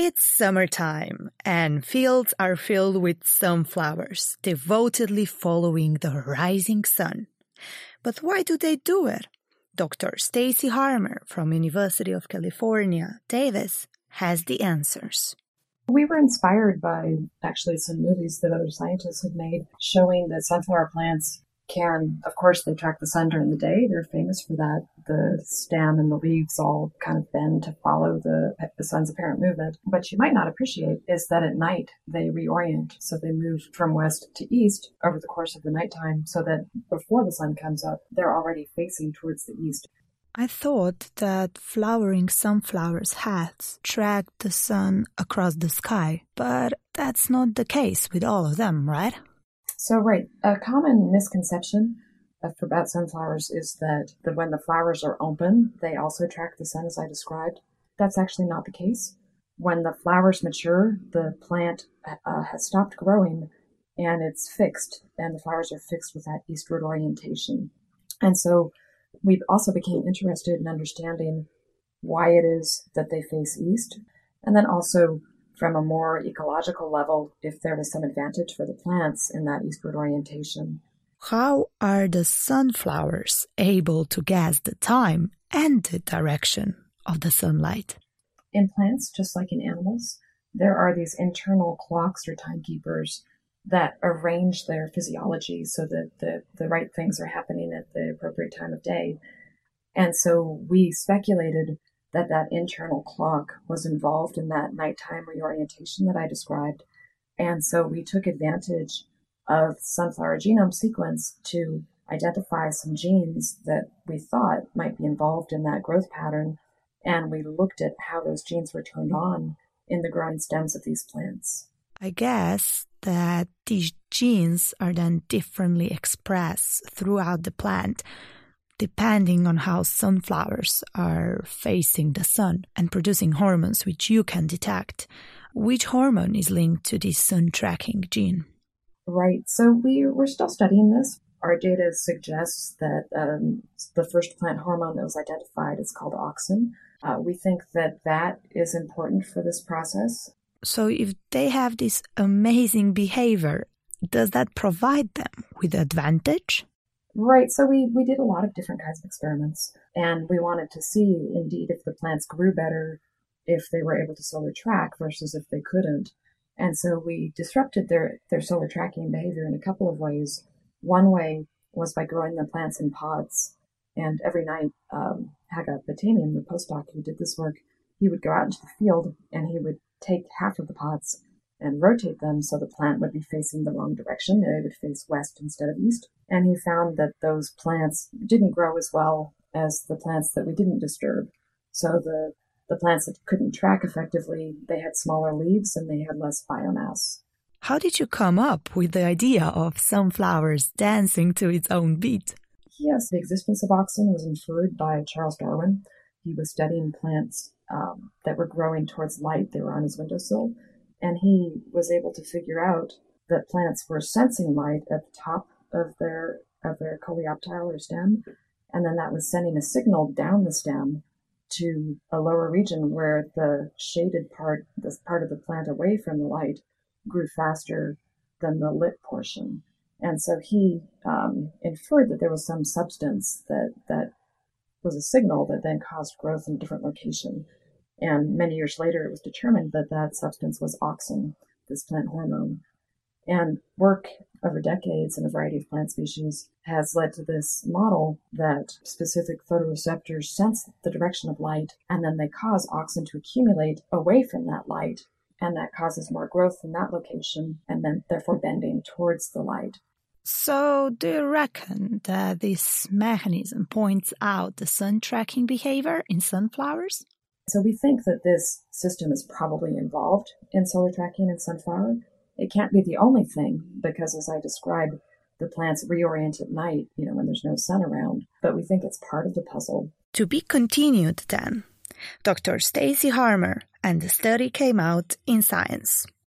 It's summertime, and fields are filled with sunflowers, devotedly following the rising sun. But why do they do it? Dr. Stacy Harmer from University of California, Davis, has the answers. We were inspired by actually some movies that other scientists had made showing that sunflower plants can, of course, they track the sun during the day. They're famous for that. The stem and the leaves all kind of bend to follow the, the sun's apparent movement. What you might not appreciate is that at night they reorient. So they move from west to east over the course of the nighttime so that before the sun comes up, they're already facing towards the east. I thought that flowering sunflowers hats tracked the sun across the sky, but that's not the case with all of them, right? So, right, a common misconception about sunflowers is that the, when the flowers are open, they also track the sun as I described. That's actually not the case. When the flowers mature, the plant uh, has stopped growing and it's fixed, and the flowers are fixed with that eastward orientation. And so we also became interested in understanding why it is that they face east, and then also from a more ecological level if there was some advantage for the plants in that eastward orientation. How are the sunflowers able to guess the time and the direction of the sunlight? In plants, just like in animals, there are these internal clocks or timekeepers that arrange their physiology so that the, the right things are happening at the appropriate time of day. And so we speculated that that internal clock was involved in that nighttime reorientation that I described. And so we took advantage of sunflower genome sequence to identify some genes that we thought might be involved in that growth pattern. And we looked at how those genes were turned on in the growing stems of these plants. I guess that these genes are then differently expressed throughout the plant depending on how sunflowers are facing the sun and producing hormones which you can detect. Which hormone is linked to this sun tracking gene? Right. So we, we're still studying this. Our data suggests that um, the first plant hormone that was identified is called auxin. Uh, we think that that is important for this process. So, if they have this amazing behavior, does that provide them with advantage? Right. So we, we did a lot of different kinds of experiments and we wanted to see indeed if the plants grew better if they were able to solar track versus if they couldn't. And so we disrupted their, their solar tracking behavior in a couple of ways. One way was by growing the plants in pods. And every night, um, Hagop Atamian, the postdoc who did this work, he would go out into the field and he would take half of the pods and rotate them so the plant would be facing the wrong direction. It would face west instead of east. And he found that those plants didn't grow as well as the plants that we didn't disturb. So the, the plants that couldn't track effectively, they had smaller leaves and they had less biomass. How did you come up with the idea of sunflowers dancing to its own beat? Yes, the existence of auxin was inferred by Charles Darwin. He was studying plants um, that were growing towards light. They were on his windowsill and he was able to figure out that plants were sensing light at the top of their of their coleoptile or stem, and then that was sending a signal down the stem to a lower region where the shaded part, this part of the plant away from the light, grew faster than the lit portion. And so he um, inferred that there was some substance that that was a signal that then caused growth in a different location. And many years later, it was determined that that substance was auxin, this plant hormone. And work over decades in a variety of plant species has led to this model that specific photoreceptors sense the direction of light and then they cause auxin to accumulate away from that light. And that causes more growth in that location and then therefore bending towards the light. So, do you reckon that this mechanism points out the sun tracking behavior in sunflowers? So we think that this system is probably involved in solar tracking in sunflower. It can't be the only thing because as I described, the plants reorient at night, you know, when there's no sun around, but we think it's part of the puzzle. To be continued then. Dr. Stacy Harmer and the study came out in Science.